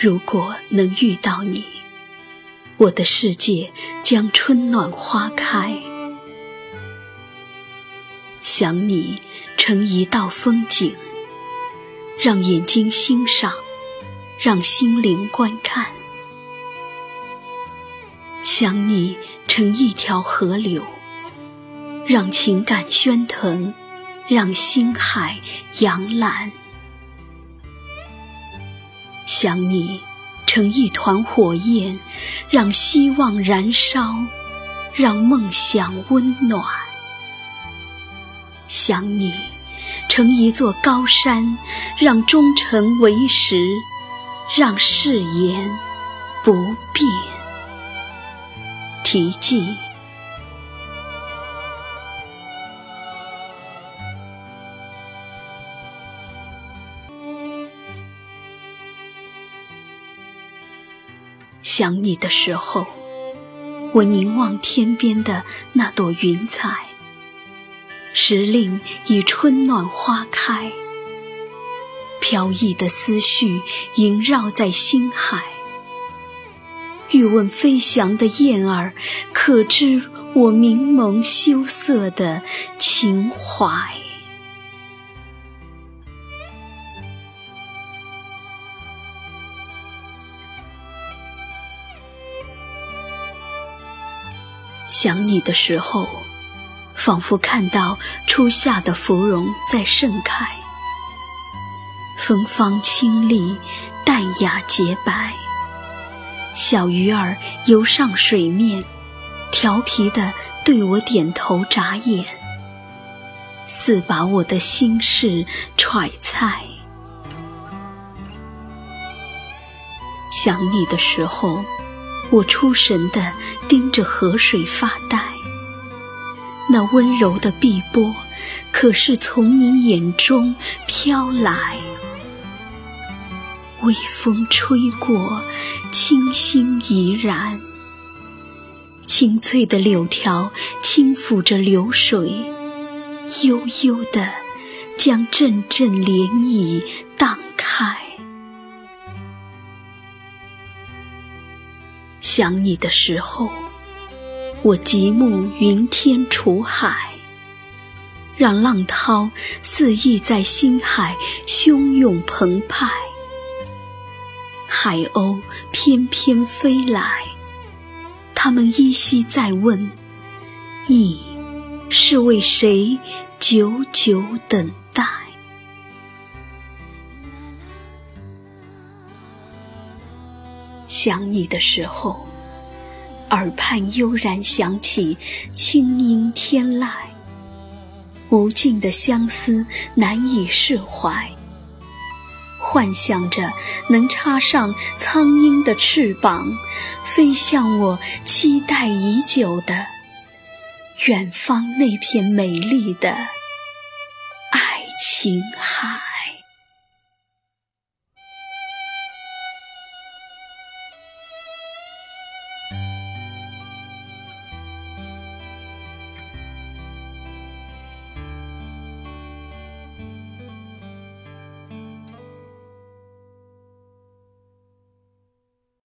如果能遇到你，我的世界将春暖花开。想你成一道风景，让眼睛欣赏，让心灵观看。想你成一条河流，让情感喧腾，让心海洋蓝。想你成一团火焰，让希望燃烧，让梦想温暖。想你成一座高山，让忠诚为石，让誓言不变。题记。想你的时候，我凝望天边的那朵云彩，时令已春暖花开，飘逸的思绪萦绕在心海。欲问飞翔的燕儿，可知我明眸羞涩的情怀？想你的时候，仿佛看到初夏的芙蓉在盛开，芬芳清丽，淡雅洁白。小鱼儿游上水面，调皮地对我点头眨眼，似把我的心事揣猜。想你的时候。我出神地盯着河水发呆，那温柔的碧波，可是从你眼中飘来。微风吹过，清新怡然。青翠的柳条轻抚着流水，悠悠地将阵阵涟漪荡开。想你的时候，我极目云天楚海，让浪涛肆意在心海汹涌澎湃。海鸥翩翩飞来，它们依稀在问：你是为谁久久等待？想你的时候。耳畔悠然响起清音天籁，无尽的相思难以释怀。幻想着能插上苍鹰的翅膀，飞向我期待已久的远方那片美丽的爱琴海。